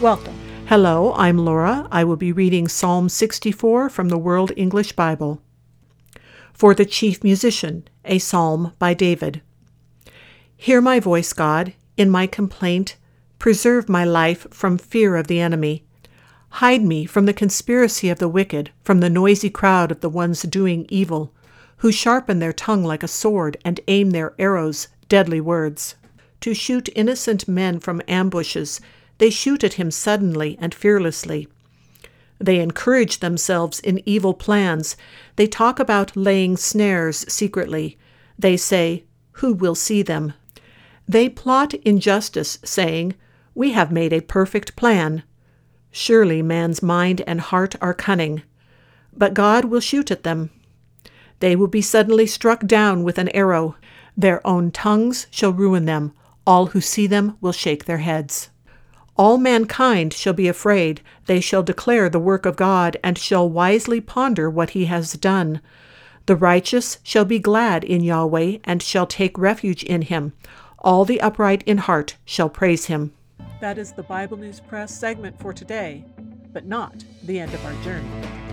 Welcome. Hello, I'm Laura. I will be reading Psalm 64 from the World English Bible. For the Chief Musician, a psalm by David. Hear my voice, God, in my complaint. Preserve my life from fear of the enemy. Hide me from the conspiracy of the wicked, from the noisy crowd of the ones doing evil, who sharpen their tongue like a sword and aim their arrows, deadly words. To shoot innocent men from ambushes, they shoot at him suddenly and fearlessly. They encourage themselves in evil plans. They talk about laying snares secretly. They say, Who will see them? They plot injustice, saying, We have made a perfect plan. Surely man's mind and heart are cunning. But God will shoot at them. They will be suddenly struck down with an arrow. Their own tongues shall ruin them. All who see them will shake their heads. All mankind shall be afraid, they shall declare the work of God, and shall wisely ponder what he has done. The righteous shall be glad in Yahweh, and shall take refuge in him. All the upright in heart shall praise him. That is the Bible News Press segment for today, but not the end of our journey.